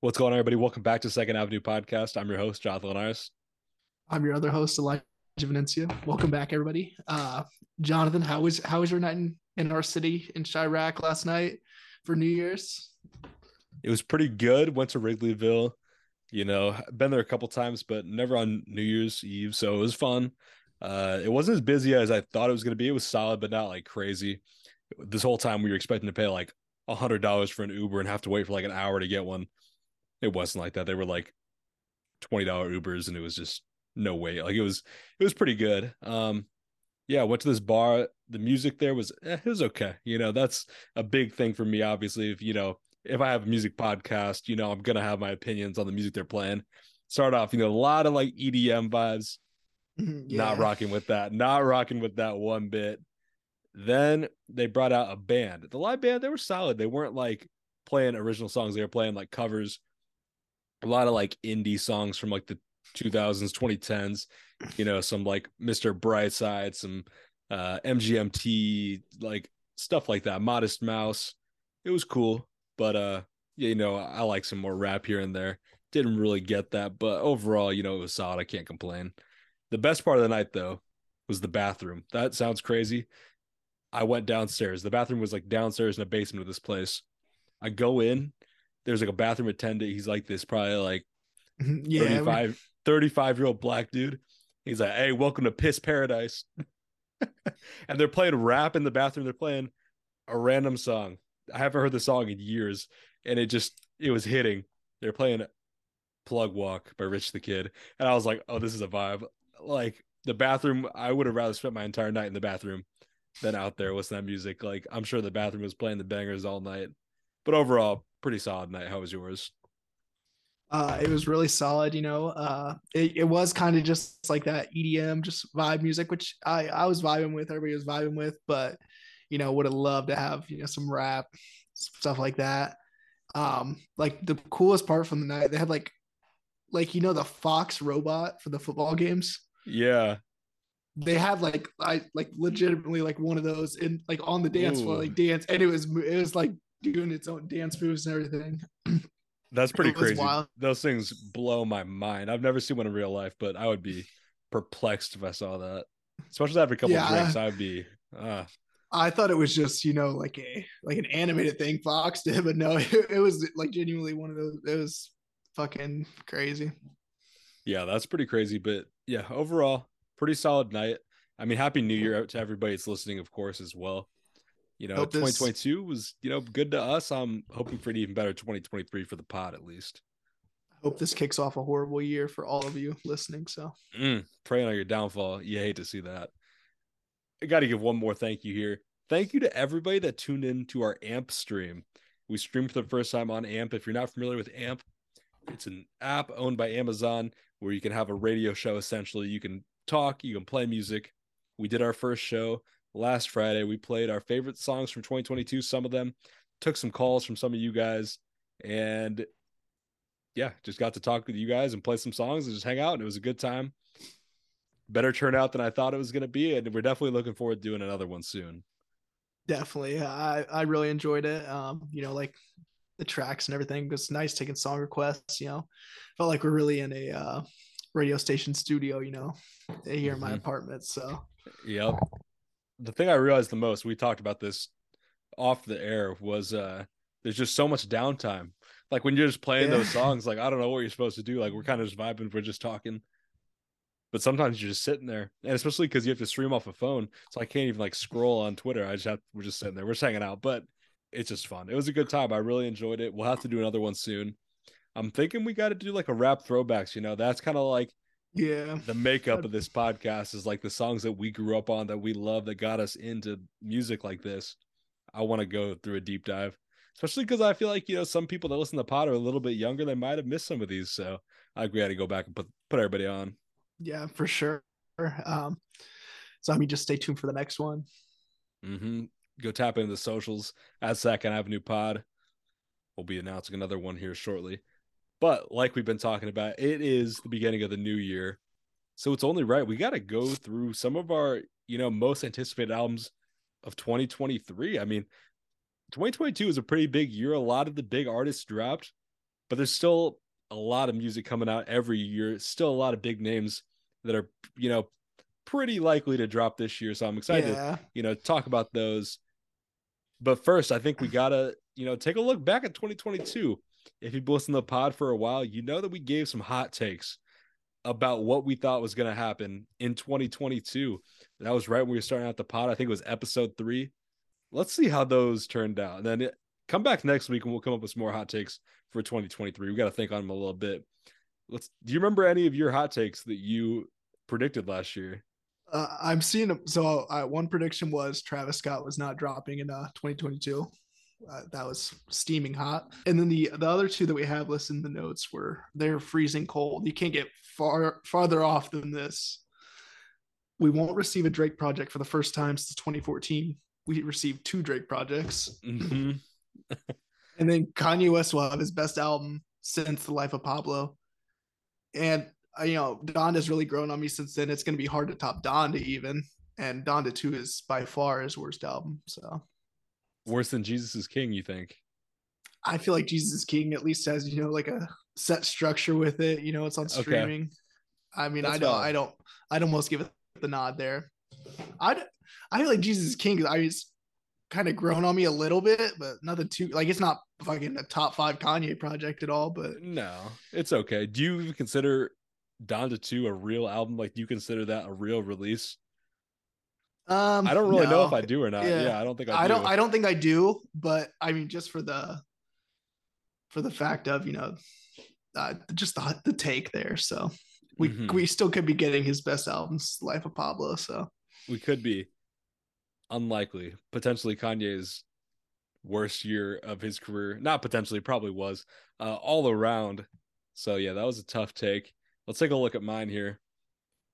What's going on, everybody? Welcome back to Second Avenue Podcast. I'm your host, Jonathon Linares. I'm your other host, Elijah Venencia. Welcome back, everybody. Uh, Jonathon, how was how was your night in, in our city in Chiraq last night for New Year's? It was pretty good. Went to Wrigleyville. You know, been there a couple times, but never on New Year's Eve, so it was fun. Uh, it wasn't as busy as I thought it was going to be. It was solid, but not like crazy. This whole time we were expecting to pay like a hundred dollars for an Uber and have to wait for like an hour to get one. It wasn't like that. They were like twenty dollar Ubers, and it was just no way. Like it was, it was pretty good. Um, yeah, went to this bar. The music there was eh, it was okay. You know, that's a big thing for me. Obviously, if you know, if I have a music podcast, you know, I'm gonna have my opinions on the music they're playing. Start off, you know, a lot of like EDM vibes. Yeah. Not rocking with that. Not rocking with that one bit. Then they brought out a band. The live band, they were solid. They weren't like playing original songs. They were playing like covers. A lot of like indie songs from like the 2000s, 2010s. You know, some like Mr. Brightside, some uh MGMT, like stuff like that. Modest Mouse. It was cool, but uh yeah, you know, I like some more rap here and there. Didn't really get that, but overall, you know, it was solid. I can't complain. The best part of the night though was the bathroom. That sounds crazy. I went downstairs. The bathroom was like downstairs in the basement of this place. I go in, there's like a bathroom attendant. He's like this, probably like mm-hmm. yeah, 35, 35 year old black dude. He's like, hey, welcome to Piss Paradise. and they're playing rap in the bathroom. They're playing a random song. I haven't heard the song in years. And it just, it was hitting. They're playing Plug Walk by Rich the Kid. And I was like, oh, this is a vibe. Like the bathroom, I would have rather spent my entire night in the bathroom than out there with that music. Like I'm sure the bathroom was playing the bangers all night. But overall, pretty solid night. How was yours? Uh, it was really solid, you know. Uh, it, it was kind of just like that EDM, just vibe music, which I I was vibing with. Everybody was vibing with, but you know, would have loved to have you know some rap stuff like that. Um, like the coolest part from the night, they had like like you know the Fox robot for the football games. Yeah. They had like I like legitimately like one of those in like on the dance floor, like dance, and it was it was like doing its own dance moves and everything. That's pretty crazy. wild. Those things blow my mind. I've never seen one in real life, but I would be perplexed if I saw that. Especially after a couple Yeah. of drinks, I'd be uh I thought it was just you know like a like an animated thing Fox did, but no, it, it was like genuinely one of those. It was fucking crazy. yeah, that's pretty crazy. But yeah, overall, pretty solid night. I mean, happy new year out to everybody that's listening, of course, as well. You know, Hope this- 2022 was, you know, good to us. I'm hoping for an even better 2023 for the pod at least. I hope this kicks off a horrible year for all of you listening. So Mm, praying on your downfall. You hate to see that. I got to give one more thank you here. Thank you to everybody that tuned in to our AMP stream. We streamed for the first time on AMP. If you're not familiar with AMP, it's an app owned by Amazon where you can have a radio show essentially. You can talk, you can play music. We did our first show last Friday. We played our favorite songs from 2022, some of them, took some calls from some of you guys, and yeah, just got to talk with you guys and play some songs and just hang out. And it was a good time better turnout than I thought it was going to be, and we're definitely looking forward to doing another one soon. definitely, I I really enjoyed it. Um, you know, like the tracks and everything it was nice taking song requests. You know, felt like we're really in a uh, radio station studio. You know, here in my apartment. So Yep. The thing I realized the most, we talked about this off the air, was uh there's just so much downtime. Like when you're just playing those songs, like I don't know what you're supposed to do. Like we're kind of just vibing, we're just talking. But sometimes you're just sitting there, and especially because you have to stream off a phone, so I can't even like scroll on Twitter. I just have we're just sitting there, we're just hanging out. But it's just fun. It was a good time. I really enjoyed it. We'll have to do another one soon. I'm thinking we got to do like a rap throwbacks. You know, that's kind of like yeah, the makeup of this podcast is like the songs that we grew up on that we love that got us into music like this. I want to go through a deep dive, especially because I feel like you know some people that listen to pod are a little bit younger. They might have missed some of these, so I agree. I had to go back and put put everybody on. yeah, for sure. Um, so I mean, just stay tuned for the next one. mm-hmm. Go tap into the socials at Second Avenue Pod. We'll be announcing another one here shortly. But like we've been talking about, it is the beginning of the new year. So it's only right. We got to go through some of our, you know, most anticipated albums of 2023. I mean, 2022 is a pretty big year. A lot of the big artists dropped. but there's still a lot of music coming out every year. Still a lot of big names that are, you know, pretty likely to drop this year. So I'm excited yeah. to, you know, talk about those. But first, I think we gotta, you know, take a look back at 2022. If you've listened to the pod for a while, you know that we gave some hot takes about what we thought was going to happen in 2022. That was right when we were starting out the pod. I think it was episode three. Let's see how those turned out. And then it, come back next week and we'll come up with some more hot takes for 2023. We got to think on them a little bit. Let's. Do you remember any of your hot takes that you predicted last year? Uh, I'm seeing. So uh, one prediction was Travis Scott was not dropping in uh, 2022. Uh, that was steaming hot. And then the the other two that we have listed in the notes were they're freezing cold. You can't get far farther off than this. We won't receive a Drake project for the first time since 2014. We received two Drake projects. Mm-hmm. and then Kanye West will have his best album since The Life of Pablo. And uh, you know, Donda's really grown on me since then. It's going to be hard to top Donda even, and Donda Two is by far his worst album. So worse than Jesus is King, you think? I feel like Jesus is King at least has you know like a set structure with it. You know, it's on streaming. Okay. I mean, That's I don't, I don't, I'd almost give it the nod there. I I feel like Jesus is King. I was kind of grown on me a little bit, but nothing too like it's not fucking a top five Kanye project at all. But no, it's okay. Do you even consider Donda 2 a real album? Like, do you consider that a real release? Um, I don't really no. know if I do or not. Yeah, yeah I don't think I, I do. don't. I don't think I do. But I mean, just for the for the fact of you know, uh, just the the take there. So we mm-hmm. we still could be getting his best albums, Life of Pablo. So we could be unlikely. Potentially Kanye's worst year of his career. Not potentially, probably was uh, all around. So yeah, that was a tough take. Let's take a look at mine here.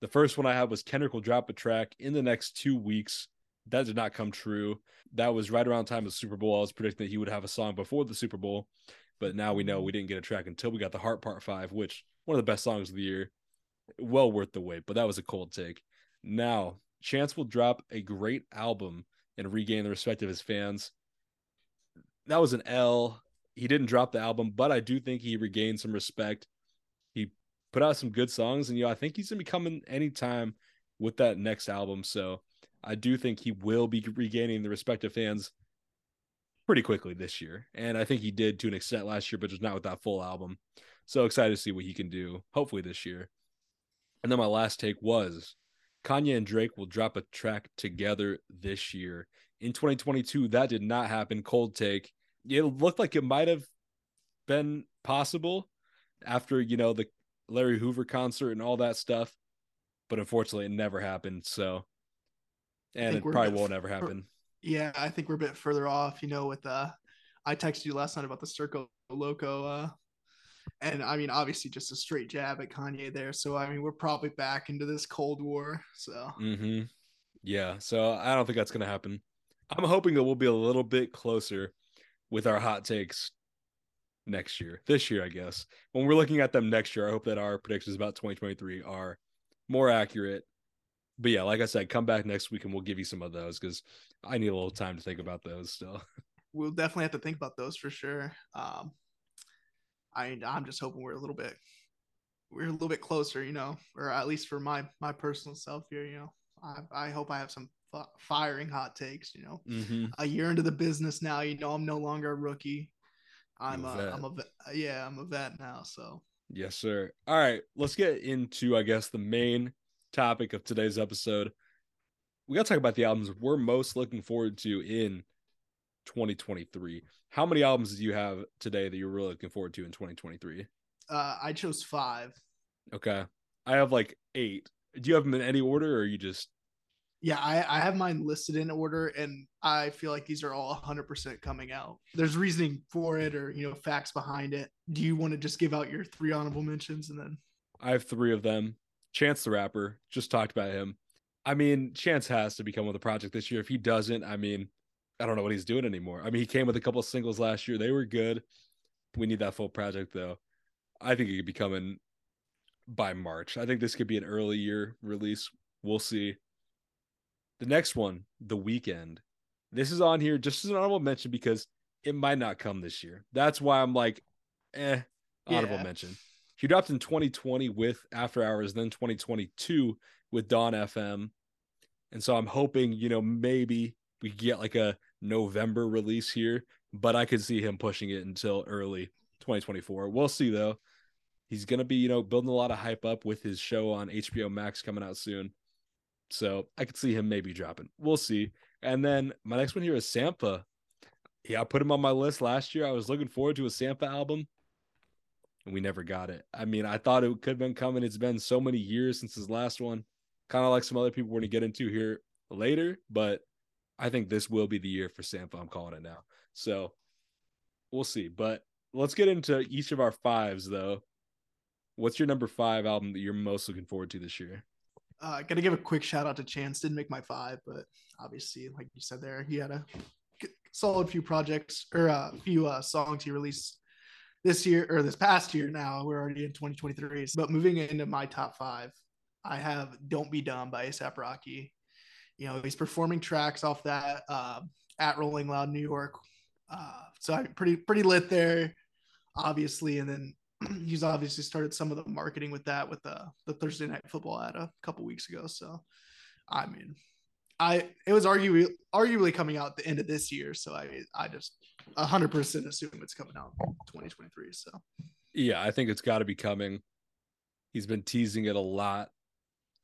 The first one I had was Kendrick will drop a track in the next two weeks. That did not come true. That was right around time of the Super Bowl. I was predicting that he would have a song before the Super Bowl, but now we know we didn't get a track until we got the Heart Part Five, which one of the best songs of the year. Well worth the wait, but that was a cold take. Now Chance will drop a great album and regain the respect of his fans. That was an L. He didn't drop the album, but I do think he regained some respect put out some good songs, and you know, I think he's gonna be coming anytime with that next album. So I do think he will be regaining the respect of fans pretty quickly this year. And I think he did to an extent last year, but just not with that full album. So excited to see what he can do, hopefully this year. And then my last take was Kanye and Drake will drop a track together this year. In 2022, that did not happen. Cold take. It looked like it might have been possible after, you know, the Larry Hoover concert and all that stuff. But unfortunately, it never happened. So, and it probably won't ever happen. Yeah, I think we're a bit further off. You know, with uh, I texted you last night about the Circo Loco, uh, and I mean, obviously, just a straight jab at Kanye there. So, I mean, we're probably back into this Cold War. So, mm-hmm. yeah. So, I don't think that's gonna happen. I'm hoping that we'll be a little bit closer with our hot takes next year. This year, I guess. When we're looking at them next year, I hope that our predictions about 2023 are more accurate. But yeah, like I said, come back next week and we'll give you some of those because I need a little time to think about those still. We'll definitely have to think about those for sure. Um, I I'm just hoping we're a little bit we're a little bit closer, you know, or at least for my my personal self here, you know. I I hope I have some firing hot takes, you know. Mm-hmm. A year into the business now, you know, I'm no longer a rookie. I'm a, a I'm a yeah, I'm a vet now. So yes, sir. All right, let's get into I guess the main topic of today's episode. We got to talk about the albums we're most looking forward to in 2023. How many albums do you have today that you're really looking forward to in 2023? Uh, I chose five. Okay, I have like eight. Do you have them in any order, or you just yeah, I, I have mine listed in order, and I feel like these are all 100% coming out. There's reasoning for it, or you know, facts behind it. Do you want to just give out your three honorable mentions, and then I have three of them. Chance the Rapper, just talked about him. I mean, Chance has to become with the project this year. If he doesn't, I mean, I don't know what he's doing anymore. I mean, he came with a couple singles last year. They were good. We need that full project though. I think it could be coming by March. I think this could be an early year release. We'll see. The next one, The Weeknd. This is on here just as an honorable mention because it might not come this year. That's why I'm like, eh, honorable Yeah. mention. He dropped in 2020 with After Hours, then 2022 with Dawn FM. And so I'm hoping, you know, maybe we get like a November release here, but I could see him pushing it until early 2024. We'll see though. He's going to be, you know, building a lot of hype up with his show on HBO Max coming out soon. So I could see him maybe dropping. We'll see. And then my next one here is Sampha. Yeah, I put him on my list last year. I was looking forward to a Sampha album, and we never got it. I mean, I thought it could have been coming. It's been so many years since his last one. Kind of like some other people we're to get into here later, but I think this will be the year for Sampha. I'm calling it now. So we'll see. But let's get into each of our fives, though. What's your number five album that you're most looking forward to this year? Uh, gotta give a quick shout out to Chance. Didn't make my five, but obviously, like you said there, he had a solid few projects or a few uh, songs he released this year or this past year. Now we're already in 2023. But moving into my top five, I have "Don't Be Dumb" by ASAP Rocky. You know, he's performing tracks off that uh, at Rolling Loud, New York. Uh, so I'm pretty pretty lit there, obviously, and then he's obviously started some of the marketing with that with the the Thursday night football ad a couple weeks ago. So, I mean, I it was arguably arguably coming out the end of this year. So I I just hundred percent assume it's coming out 2023. So Yeah, I think it's got to be coming. He's been teasing it a lot.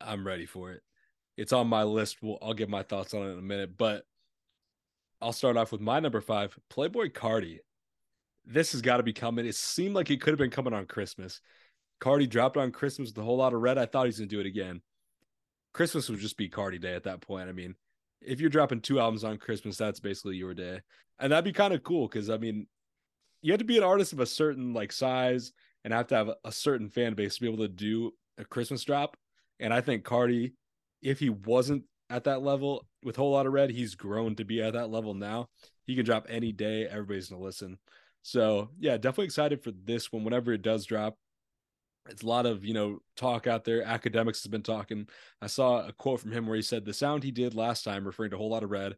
I'm ready for it. It's on my list. We'll, I'll give my thoughts on it in a minute, but I'll start off with my number five, Playboi Carti. This has got to be coming. It seemed like it could have been coming on Christmas. Carti dropped on Christmas with a whole lot of red. I thought he's gonna do it again. Christmas would just be Carti Day at that point. I mean, if you're dropping two albums on Christmas, that's basically your day, and that'd be kind of cool because I mean, you have to be an artist of a certain like size and have to have a certain fan base to be able to do a Christmas drop. And I think Carti, if he wasn't at that level with Whole Lotta Red, he's grown to be at that level now. He can drop any day. Everybody's gonna listen. So yeah, definitely excited for this one whenever it does drop. It's a lot of you know talk out there. Academics has been talking. I saw a quote from him where he said the sound he did last time, referring to a whole lot of red,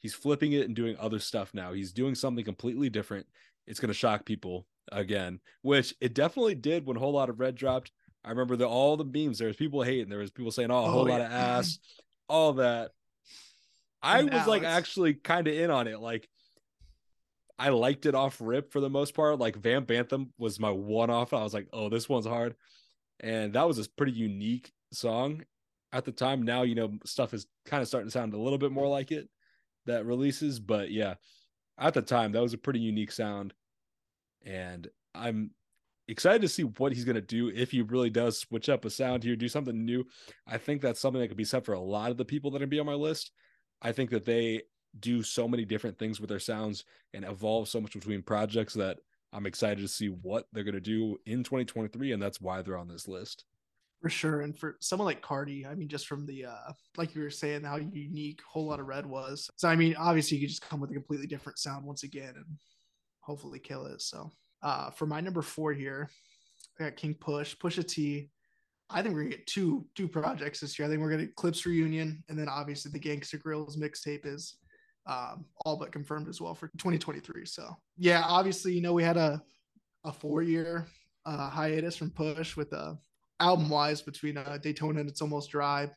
he's flipping it and doing other stuff now. He's doing something completely different. It's gonna shock people again, which it definitely did when a whole lot of red dropped. I remember the all the memes. There was people hating. There was people saying, "Oh, a whole Oh, lot yeah. of ass," all that. I And was like actually kind of in on it. Like I liked it off rip for the most part. Like Vamp Anthem was my one off. I was like, oh, this one's hard. And that was a pretty unique song at the time. Now, you know, stuff is kind of starting to sound a little bit more like it that releases. But yeah, at the time, that was a pretty unique sound. And I'm excited to see what he's going to do if he really does switch up a sound here, do something new. I think that's something that could be said for a lot of the people that are be on my list. I think that they do so many different things with their sounds and evolve so much between projects that I'm excited to see what they're going to do in 2023 and that's why they're on this list. for sure, and for someone like Carti, I mean, just from the uh, like you were saying, how unique Whole Lotta Red was. So I mean, obviously, you could just come with a completely different sound once again, and hopefully kill it. So uh, for my number four here, I got King Push, Pusha T. I think we're gonna get two two projects this year. I think we're gonna get Clipse reunion, and then obviously the Gangsta Grillz mixtape is um, all but confirmed as well for 2023. So yeah, obviously you know we had a a four year uh, hiatus from Push with uh, album wise between uh, Daytona and It's Almost Dry,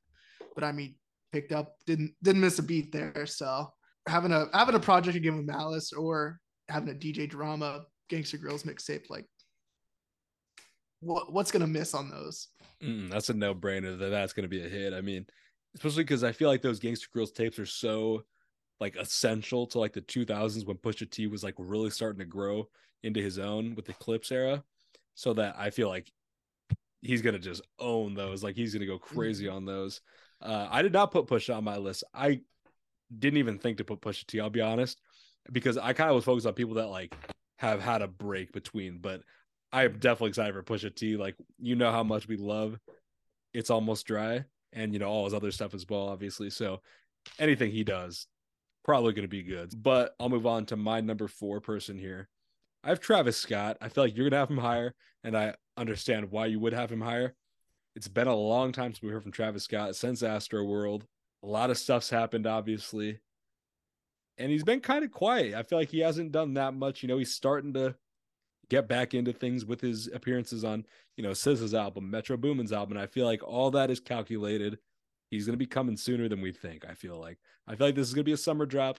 but I mean picked up didn't didn't miss a beat there. So having a having a project again with Malice or having a DJ drama Gangsta Grillz mixtape like what what's gonna miss on those? Mm, that's a no brainer that that's to be a hit. I mean, especially because I feel like those Gangsta Grillz tapes are so like essential to like the 2000s when Pusha T was like really starting to grow into his own with the Clipse era. So that I feel like he's gonna just own those. Like he's gonna go crazy on those. Uh, I did not put Pusha on my list. I didn't even think to put Pusha T. I'll be honest, because I kind of was focused on people that like have had a break between. But I'm definitely excited for Pusha T. Like you know how much we love. It's almost dry, and you know all his other stuff as well, obviously. So anything he does, probably going to be good. But I'll move on to my number four person here. I have Travis Scott. I feel like you're going to have him higher, and I understand why you would have him higher. It's been a long time since we heard from Travis Scott since Astroworld. A lot of stuff's happened, obviously. And he's been kind of quiet. I feel like he hasn't done that much. You know, he's starting to get back into things with his appearances on, you know, SZA's album, Metro Boomin's album. And I feel like all that is calculated. He's going to be coming sooner than we think. I feel like. I feel like this is going to be a summer drop.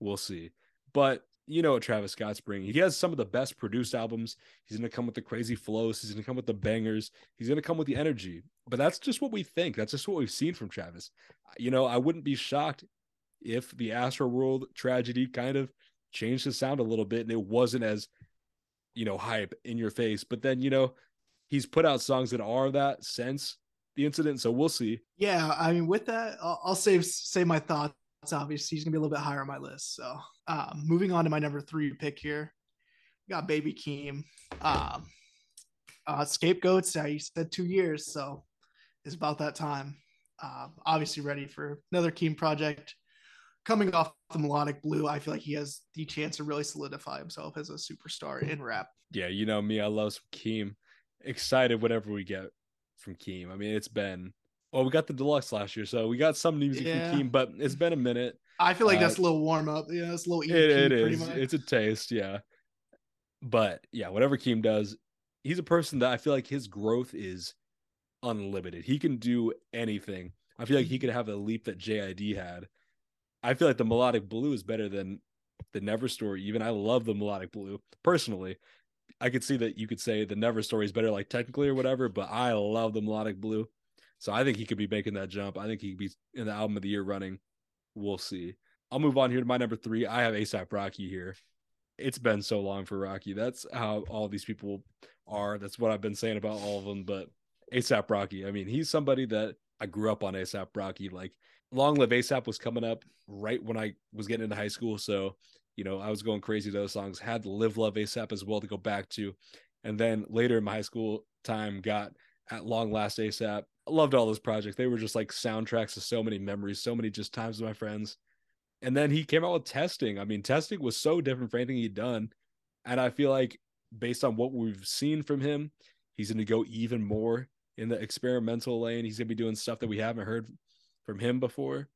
We'll see. But you know what Travis Scott's bringing. He has some of the best produced albums. He's going to come with the crazy flows. He's going to come with the bangers. He's going to come with the energy. But that's just what we think. That's just what we've seen from Travis. You know, I wouldn't be shocked if the Astroworld tragedy kind of changed the sound a little bit and it wasn't as, you know, hype in your face. But then, you know, he's put out songs that are that since the incident. So we'll see. Yeah. I mean, with that, I'll, I'll save, say my thoughts obviously he's gonna be a little bit higher on my list. So um, moving on to my number three pick here, we got Baby Keem. Um, uh, scapegoats. I said two years, so it's about that time. Uh, obviously ready for another Keem project. Coming off the melodic blue, I feel like he has the chance to really solidify himself as a superstar in rap. Yeah, you know me, I love some Keem. Excited whatever we get from Keem. I mean, it's been well, we got the deluxe last year, so we got some new music yeah. from Keem, but it's been a minute. I feel like uh, that's a little warm up. Yeah, it's a little. EP, it, it is. Much. It's a taste, yeah. But yeah, whatever Keem does, he's a person that I feel like his growth is unlimited. He can do anything. I feel like he could have a leap that JID had. I feel like the melodic blue is better than the Never story. Even I love the melodic blue personally. I could see that you could say the Never story is better, like technically or whatever, but I love the melodic blue. So I think he could be making that jump. I think he could be in the album of the year running. We'll see. I'll move on here to my number three. I have ASAP Rocky here. It's been so long for Rocky. That's how all these people are. That's what I've been saying about all of them. But ASAP Rocky, I mean, he's somebody that I grew up on ASAP Rocky. Like Long Live ASAP was coming up right when I was getting into high school. So, you know, I was going crazy to those songs. Had Live Love ASAP as well to go back to. And then later in my high school time, got at Long Last ASAP loved all those projects. They were just like soundtracks of so many memories, so many just times with my friends. And then he came out with testing. I mean, testing was so different from anything he'd done. And I feel like based on what we've seen from him, he's going to go even more in the experimental lane. He's going to be doing stuff that we haven't heard from him before.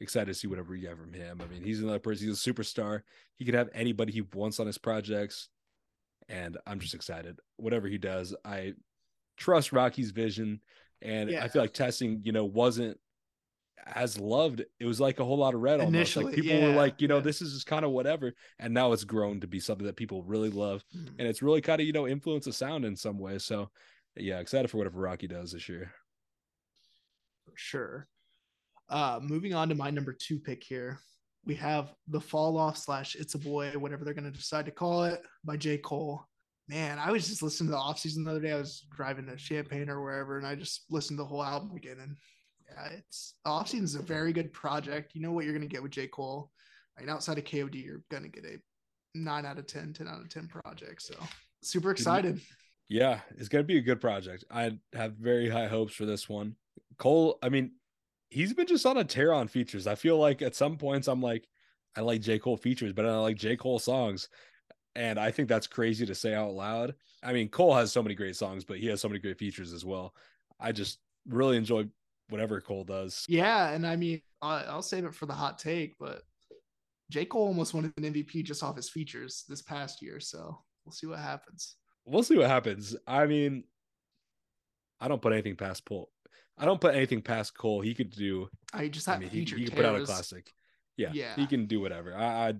Excited to see whatever we get from him. I mean, he's another person. He's a superstar. He could have anybody he wants on his projects. And I'm just excited. Whatever he does, I trust Rocky's vision. And yeah. I feel like testing, you know, wasn't as loved. It was like a whole lot of red Initially, almost. Like people yeah, were like, you know, yeah. this is just kind of whatever. And now it's grown to be something that people really love. Mm. And it's really kind of, you know, influence the sound in some way. So yeah, excited for whatever Rocky does this year. For sure. Uh moving on to my number two pick here. We have the fall off slash it's a boy, whatever they're gonna decide to call it, by J. Cole man, I was just listening to the off season the other day. I was driving to Champaign or wherever, and I just listened to the whole album again. And yeah, it's off season is a very good project. You know what you're gonna get with J. Cole. I mean, outside of KOD, you're gonna get a nine out of 10, 10 out of 10 project. So super excited. Yeah, it's gonna be a good project. I have very high hopes for this one. Cole, I mean, he's been just on a tear on features. I feel like at some points I'm like, I like J. Cole features, but I like J. Cole songs. And I think that's crazy to say out loud. I mean, Cole has so many great songs, but he has so many great features as well. I just really enjoy whatever Cole does. Yeah. And I mean, I'll save it for the hot take, but J. Cole almost won an MVP just off his features this past year. So we'll see what happens. We'll see what happens. I mean, I don't put anything past Cole. I don't put anything past Cole. He could do. I just have I mean, he, he can put out a classic. Yeah, yeah, he can do whatever. I, I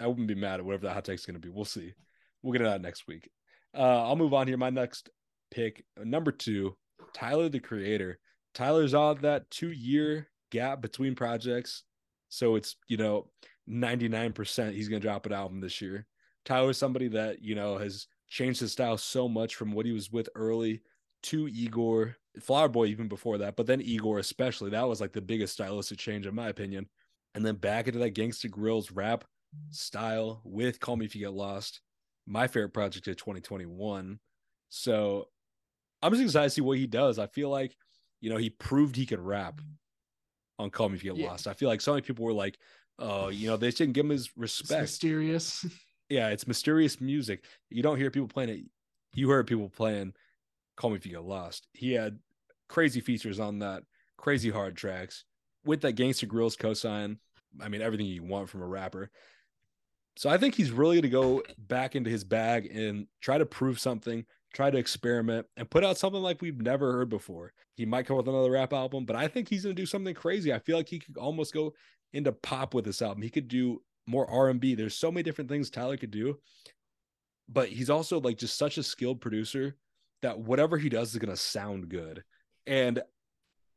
I wouldn't be mad at whatever that hot take is going to be. We'll see. We'll get it out next week. Uh, I'll move on here. My next pick, number two, Tyler the Creator. Tyler's on that two year gap between projects. So it's, you know, 99% he's going to drop an album this year. Tyler's somebody that, you know, has changed his style so much from what he was with early to Igor, Flower Boy, even before that, but then Igor, especially. That was like the biggest stylistic change, in my opinion. And then back into that Gangsta Grillz rap style with Call Me If You Get Lost, my favorite project of 2021. So I'm just excited to see what he does. I feel like, you know, he proved he could rap on Call Me If You Get yeah. Lost. I feel like so many people were like, oh, you know, they didn't give him his respect. It's mysterious. yeah, it's mysterious music. You don't hear people playing it. You heard people playing Call Me If You Get Lost. He had crazy features on that, crazy hard tracks with that Gangsta Grillz cosign. I mean, everything you want from a rapper So I think he's really going to go back into his bag and try to prove something, try to experiment, and put out something like we've never heard before. He might come with another rap album, but I think he's going to do something crazy. I feel like he could almost go into pop with this album. He could do more R&B. There's so many different things Tyler could do. But he's also like just such a skilled producer that whatever he does is going to sound good. And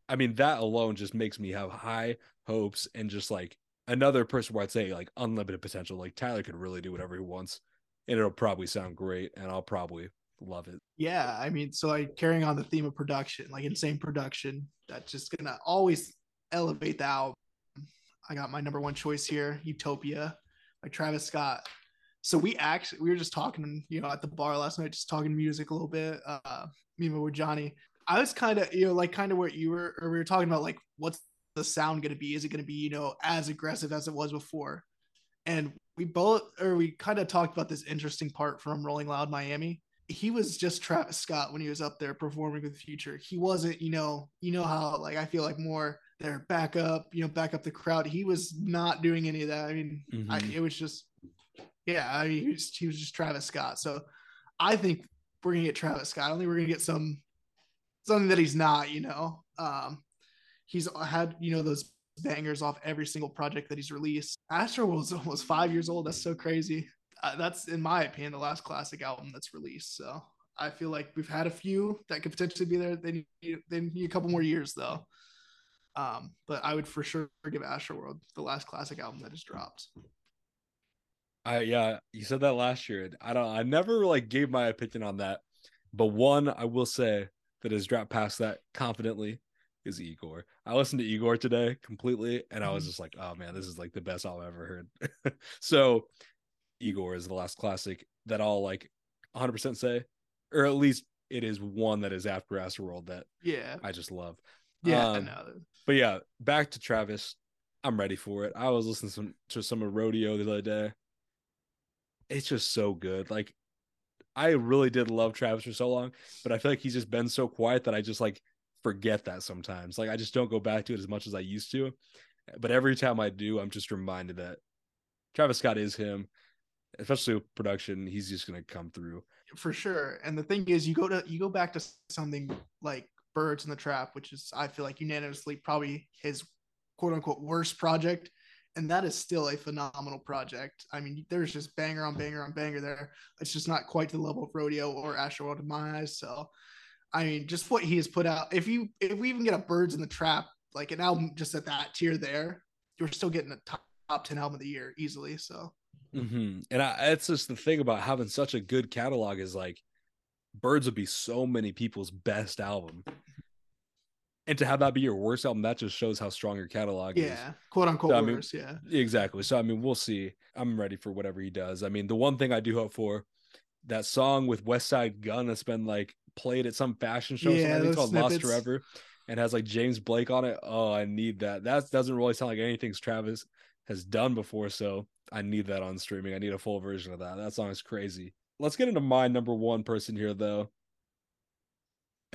I mean that alone just makes me have high hopes and just like another person where I'd say like unlimited potential. Like Tyler could really do whatever he wants and it'll probably sound great and I'll probably love it. Yeah, I mean, so like carrying on the theme of production, like insane production, that's just gonna always elevate the album. I got my number one choice here, Utopia by Travis Scott. So we actually we were just talking, you know, at the bar last night, just talking music a little bit. Uh me with Johnny. I was kind of, you know, like kind of what you were or we were talking about like what's the sound gonna be? Is it gonna be, you know, as aggressive as it was before? And we both or we kind of talked about this interesting part from Rolling Loud Miami he was just Travis Scott when he was up there performing with the Future. He wasn't, you know, you know how like I feel like more there back up, you know, back up the crowd. He was not doing any of that. I mean, mm-hmm. I, it was just, yeah, I mean, he was, he was just Travis Scott. So I think we're gonna get Travis Scott. I don't think we're gonna get some something that he's not. You know, um, he's had you know those bangers off every single project that he's released. Astro was almost five years old. That's so crazy uh, that's in my opinion the last classic album that's released. So I feel like we've had a few that could potentially be there. They need, they need a couple more years though. Um, but I would for sure give Astroworld the last classic album that has dropped. I yeah, you said that last year. I don't. I never like gave my opinion on that, but one I will say that has dropped past that confidently is Igor. I listened to Igor today completely, and I was mm-hmm. just like, oh man, this is like the best album I've ever heard. so Igor is the last classic that I'll like 100% say, or at least it is one that is after Astroworld that yeah I just love. Yeah, um, but yeah, back to Travis. I'm ready for it. I was listening some, to some of Rodeo the other day. It's just so good. Like I really did love Travis for so long, but I feel like he's just been so quiet that I just like forget that sometimes. Like I just don't go back to it as much as I used to. But every time I do, I'm just reminded that Travis Scott is him especially with production, he's just gonna come through for sure. And the thing is, you go to you go back to something like Birds in the Trap, which is I feel like unanimously probably his quote unquote worst project, and that is still a phenomenal project. I mean, there's just banger on banger on banger there. It's just not quite to the level of Rodeo or Astroworld in my eyes. So, I mean, just what he has put out. If you if we even get a Birds in the Trap like an album just at that tier there, you're still getting a top, top ten album of the year easily. So Mm-hmm. And I, it's just the thing about having such a good catalog is like Birds would be so many people's best album. And to have that be your worst album, that just shows how strong your catalog yeah, is. Yeah, quote unquote so, worst. I mean, yeah, exactly. So I mean, we'll see. I'm ready for whatever he does. I mean, the one thing I do hope for that song with Westside Gunn that's been like played at some fashion show, yeah, something called snippets. Lost Forever, and has like James Blake on it. Oh, I need that. That doesn't really sound like anything's Travis has done before. So I need that on streaming. I need a full version of that. That song is crazy. Let's get into my number one person here, though.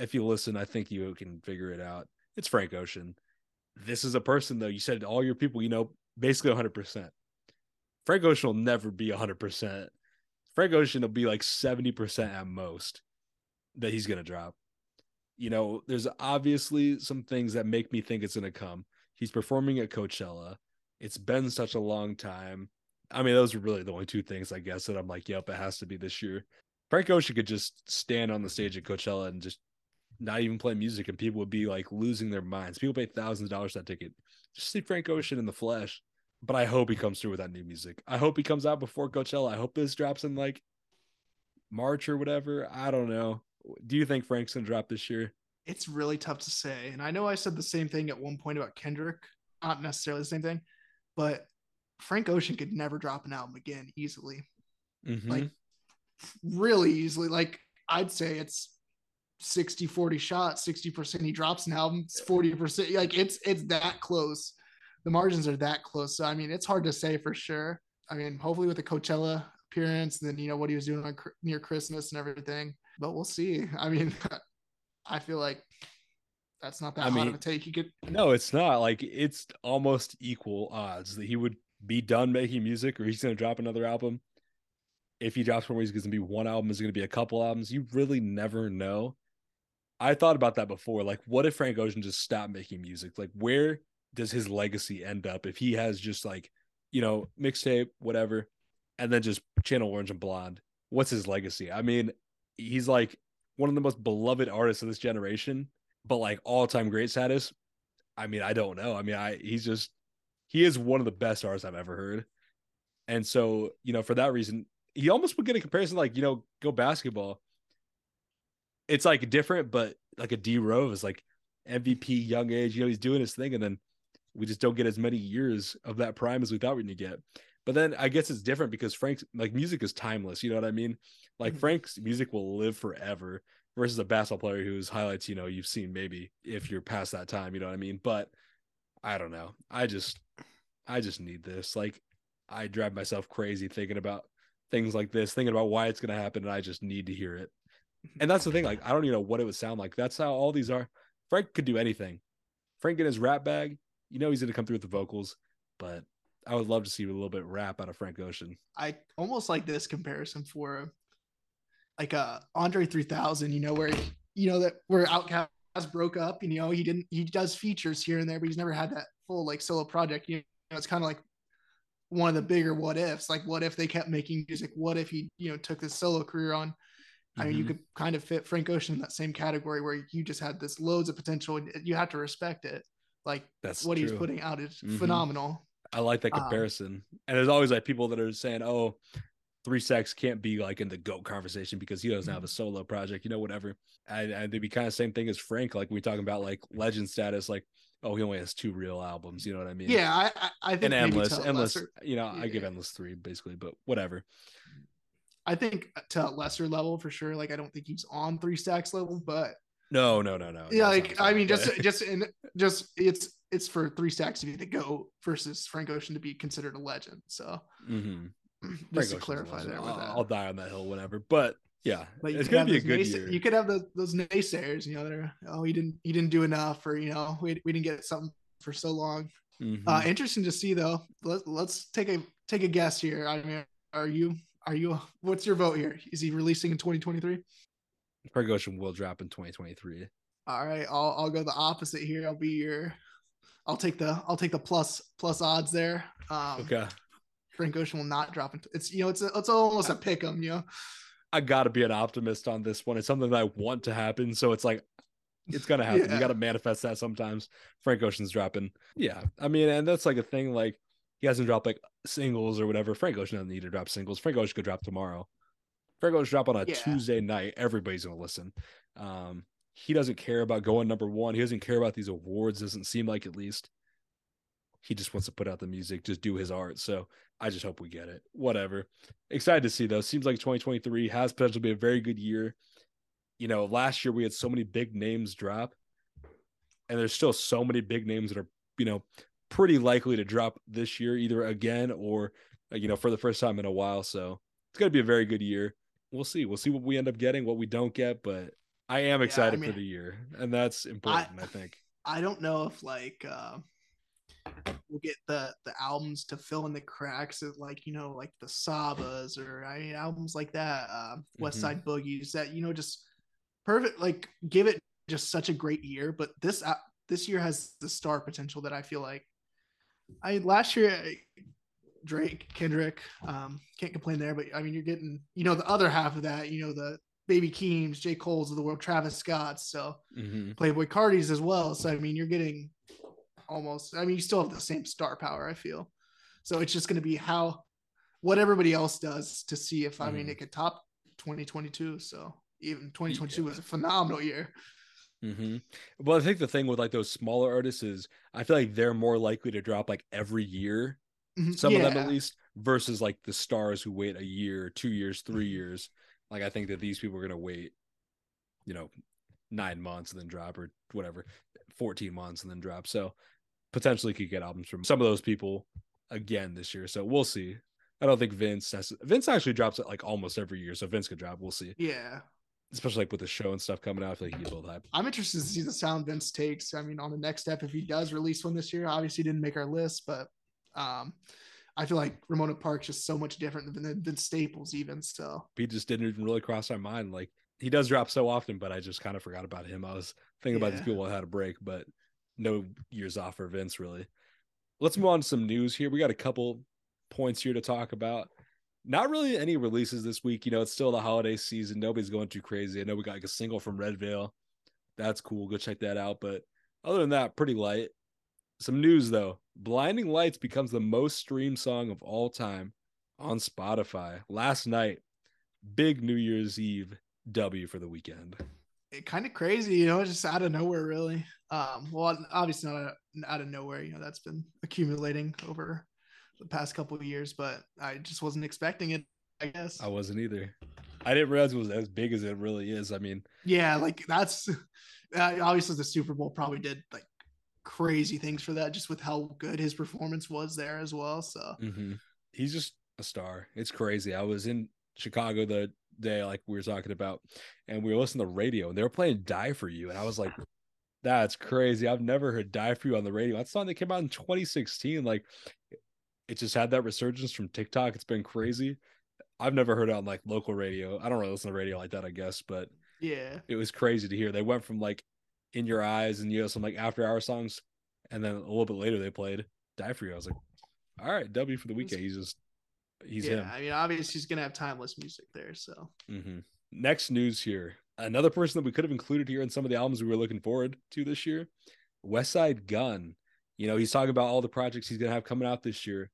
If you listen, I think you can figure it out. It's Frank Ocean. This is a person, though. You said to all your people, you know, basically 100%. Frank Ocean will never be 100%. Frank Ocean will be like 70% at most that he's going to drop. You know, there's obviously some things that make me think it's going to come. He's performing at Coachella. It's been such a long time. I mean, those are really the only two things I guess that I'm like, yep, it has to be this year. Frank Ocean could just stand on the stage at Coachella and just not even play music, and people would be like losing their minds. People pay thousands of dollars for that ticket just see Frank Ocean in the flesh. But I hope he comes through with that new music. I hope he comes out before Coachella. I hope this drops in like March or whatever. I don't know. Do you think Frank's gonna drop this year? It's really tough to say. And I know I said the same thing at one point about Kendrick. Not necessarily the same thing, but Frank Ocean could never drop an album again easily. Mm-hmm. Like really easily. Like I'd say it's 60 40 shots, 60% he drops an album, 40%. Like it's it's that close. The margins are that close. So I mean, it's hard to say for sure. I mean, hopefully with the Coachella appearance and then you know what he was doing on near Christmas and everything. But we'll see. I mean, I feel like that's not that I hot mean, of a take. You could no, it's not. Like it's almost equal odds that he would be done making music or he's gonna drop another album. If he drops more music, it's gonna be one album, is it gonna be a couple albums. You really never know. I thought about that before. Like, what if Frank Ocean just stopped making music? Like, where does his legacy end up if he has just like, you know, mixtape, whatever, and then just channel Orange and Blonde? What's his legacy? I mean, he's like one of the most beloved artists of this generation, but like all time great status. I mean, I don't know. I mean, I he's just he is one of the best artists I've ever heard. And so, you know, for that reason, he almost would get a comparison like, you know, go basketball. It's like different, but like a D Rose, like MVP, young age, you know, he's doing his thing, and then we just don't get as many years of that prime as we thought we'd get. But then I guess it's different because Frank's like music is timeless. You know what I mean? Like mm-hmm. Frank's music will live forever versus a basketball player whose highlights, you know, you've seen maybe if you're past that time, you know what I mean? But I don't know. I just I just need this. Like I drive myself crazy thinking about things like this, thinking about why it's gonna happen, and I just need to hear it. And that's the thing, like I don't even know what it would sound like. That's how all these are. Frank could do anything. Frank in his rap bag, you know he's gonna come through with the vocals, but I would love to see a little bit rap out of Frank Ocean. I almost like this comparison for like uh Andre 3000, you know, where you know that where OutKast broke up, you know he didn't he does features here and there, but he's never had that full like solo project. You know, it's kind of like one of the bigger what ifs. Like, what if they kept making music? What if he you know took this solo career on? I mean, mm-hmm. you could kind of fit Frank Ocean in that same category where you just had this loads of potential. And you have to respect it. Like that's what true. he's putting out is mm-hmm. phenomenal. I like that um, comparison. Um, and there's always like people that are saying, "Oh, Three Stacks can't be like in the GOAT conversation because he doesn't have a mm-hmm. solo project, you know, whatever. And, and they'd be kind of the same thing as Frank, like we're talking about like legend status, like, oh, he only has two real albums, you know what I mean? Yeah, I I think and endless, endless, lesser, you know, yeah. I give endless three basically, but whatever. I think to a lesser level for sure. Like I don't think he's on three stacks level, but no, no, no, no. Yeah, like I mean, just just in just it's it's for three stacks to be the go versus Frank Ocean to be considered a legend. So mm-hmm. just Frank to clarify there, I'll, I'll, die on that hill whenever. But yeah, it's gonna be a good nays- year. You could have the, those naysayers, you know, that are oh he didn't he didn't do enough, or you know we, we didn't get something for so long. Mm-hmm. Uh, interesting to see though. Let, let's take a take a guess here. I mean, are you are you what's your vote here? Is he releasing in 2023? Frank Ocean will drop in 2023. All right, I'll I'll go the opposite here. I'll be your I'll take the I'll take the plus plus odds there. Um, okay. Frank Ocean will not drop into it's you know it's a, it's almost a pick 'em, you know. I got to be an optimist on this one. It's something that I want to happen, so it's like it's gonna happen. yeah. You got to manifest that sometimes. Frank Ocean's dropping. Yeah, I mean, and that's like a thing. Like he hasn't dropped like singles or whatever. Frank Ocean doesn't need to drop singles. Frank Ocean could drop tomorrow. Frank Ocean drop on a yeah. Tuesday night. Everybody's gonna listen. Um, he doesn't care about going number one. He doesn't care about these awards. Doesn't seem like at least. He just wants to put out the music, just do his art. So I just hope we get it. Whatever. Excited to see though. Seems like 2023 has potential to be a very good year. You know, last year we had so many big names drop, and there's still so many big names that are, you know, pretty likely to drop this year, either again or you know, for the first time in a while. So it's gonna be a very good year. We'll see. We'll see what we end up getting, what we don't get, but I am excited yeah, I mean, for the year, and that's important. I, I, think. I don't know if like uh, we'll get the the albums to fill in the cracks of like you know like the Sabas or I mean albums like that, uh, West mm-hmm. Side Boogies that you know just perfect like give it just such a great year. But this uh, this year has the star potential that I feel like. I last year Drake, Kendrick, um, can't complain there. But I mean, you're getting, you know, the other half of that, you know, the Baby Keems, J. Cole's of the world, Travis Scott's, so mm-hmm. Playboi Carti's as well. So I mean, you're getting almost. I mean, you still have the same star power. I feel. So it's just going to be how what everybody else does to see if I mm-hmm. mean it could top 2022. So even 2022 yeah. was a phenomenal year. Mm-hmm. Well, I think the thing with like those smaller artists is I feel like they're more likely to drop like every year Mm-hmm. some yeah. of them at least versus like the stars who wait a year two years 3 mm-hmm. years like i think that these people are going to wait you know nine months and then drop or whatever 14 months and then drop so potentially could get albums from some of those people again this year so we'll see i don't think vince has vince actually drops it like almost every year so vince could drop we'll see yeah especially like with the show and stuff coming out i feel like he build hype i'm interested to see the sound vince takes i mean on the next step if he does release one this year obviously didn't make our list but um, I feel like Ramona Park's just so much different than, than Staples, even. So he just didn't even really cross my mind. Like he does drop so often, but I just kind of forgot about him. I was thinking yeah. about these people had a break, but no years off for Vince really. Let's move on to some news here. We got a couple points here to talk about. Not really any releases this week. You know, it's still the holiday season. Nobody's going too crazy. I know we got like a single from Redveil. That's cool. Go check that out. But other than that, pretty light. Some news though. Blinding Lights becomes the most streamed song of all time on Spotify. Last night, big New Year's Eve W for the Weeknd. It kind of crazy, you know, just out of nowhere, really. Um, well, obviously not out of nowhere, you know, that's been accumulating over the past couple of years, but I just wasn't expecting it. I guess I wasn't either. I didn't realize it was as big as it really is. I mean, yeah, like that's uh, obviously the Super Bowl probably did like crazy things for that, just with how good his performance was there as well. So mm-hmm. he's just a star. It's crazy. I was in Chicago the day like we were talking about, and we were listening to radio, and they were playing "Die for You," and I was like, "That's crazy! I've never heard "Die for You" on the radio." That song that came out in 2016. Like, it just had that resurgence from TikTok. It's been crazy. I've never heard it on like local radio. I don't really listen to radio like that, I guess, but yeah, it was crazy to hear. They went from like "In Your Eyes" and you know some like after hour songs, and then a little bit later they played "Die for You." I was like, "All right, W for the Weeknd." He's just he's yeah. Him. I mean, obviously he's gonna have timeless music there. So mm-hmm. next news here, another person that we could have included here in some of the albums we were looking forward to this year, Westside Gunn. You know, he's talking about all the projects he's gonna have coming out this year,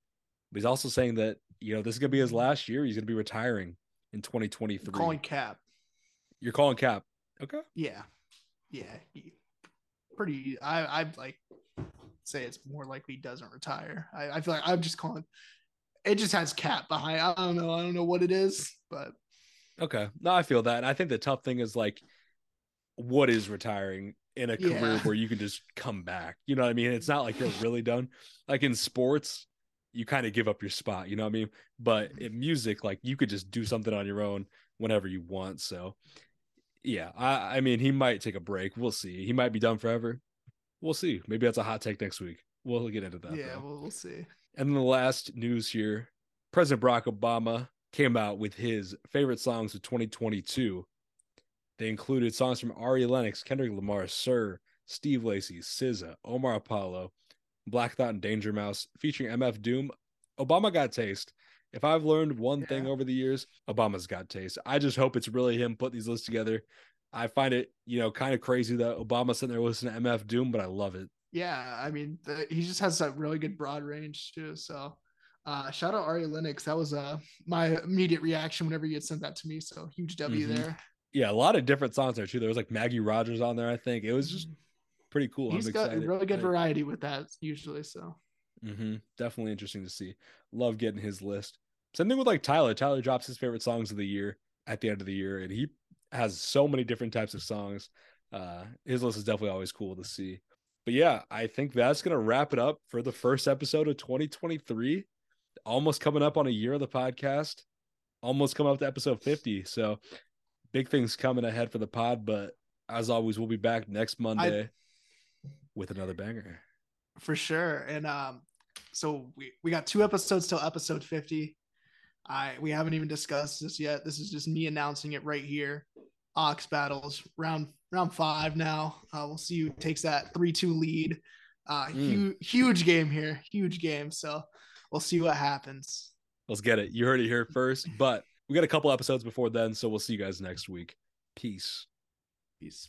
but he's also saying that you know this is gonna be his last year. He's gonna be retiring in 2023. calling cap. You're calling cap. Okay. Yeah. Yeah. Pretty. I I like say it's more likely he doesn't retire. I, I feel like I'm just calling it just has cap behind. I don't know. I don't know what it is, but okay. No, I feel that. And I think the tough thing is like, what is retiring in a career yeah. where you can just come back? You know what I mean? It's not like you're really done. Like in sports, you kind of give up your spot. You know what I mean? But in music, like you could just do something on your own whenever you want. So, yeah, I, I mean, he might take a break. We'll see. He might be done forever. We'll see. Maybe that's a hot take next week. We'll get into that. Yeah, we'll, we'll see. And then the last news here President Barack Obama came out with his favorite songs of 2022. They included songs from Ari Lennox, Kendrick Lamar, Sir, Steve Lacy, SZA, Omar Apollo, Black Thought, and Danger Mouse, featuring MF Doom. Obama got taste. If I've learned one yeah. thing over the years, Obama's got taste. I just hope it's really him put these lists together. I find it, you know, kind of crazy that Obama's sitting there listening to MF Doom, but I love it yeah, I mean, the, he just has that really good broad range too. So, uh, shout out Ari Lennox. That was uh my immediate reaction whenever you had sent that to me. So huge W mm-hmm. there. Yeah, a lot of different songs there too. There was like Maggie Rogers on there. I think it was just mm-hmm. pretty cool. He's I'm got excited. really good variety with that usually. So, mm-hmm. definitely interesting to see. Love getting his list. Same thing with like Tyler. Tyler drops his favorite songs of the year at the end of the year, and he has so many different types of songs. Uh, his list is definitely always cool to see but yeah, I think that's going to wrap it up for the first episode of 2023. Almost coming up on a year of the podcast, almost coming up to episode 50. So big things coming ahead for the pod. But as always, we'll be back next Monday I, with another banger. For sure. And um, so we, we got two episodes till episode 50. I we haven't even discussed this yet. This is just me announcing it right here. Ox battles round round five now. Uh, we'll see who takes that three two lead. Uh, mm. huge huge game here, huge game. So we'll see what happens. Let's get it. You heard it here first, but we got a couple episodes before then, so we'll see you guys next week. Peace. Peace.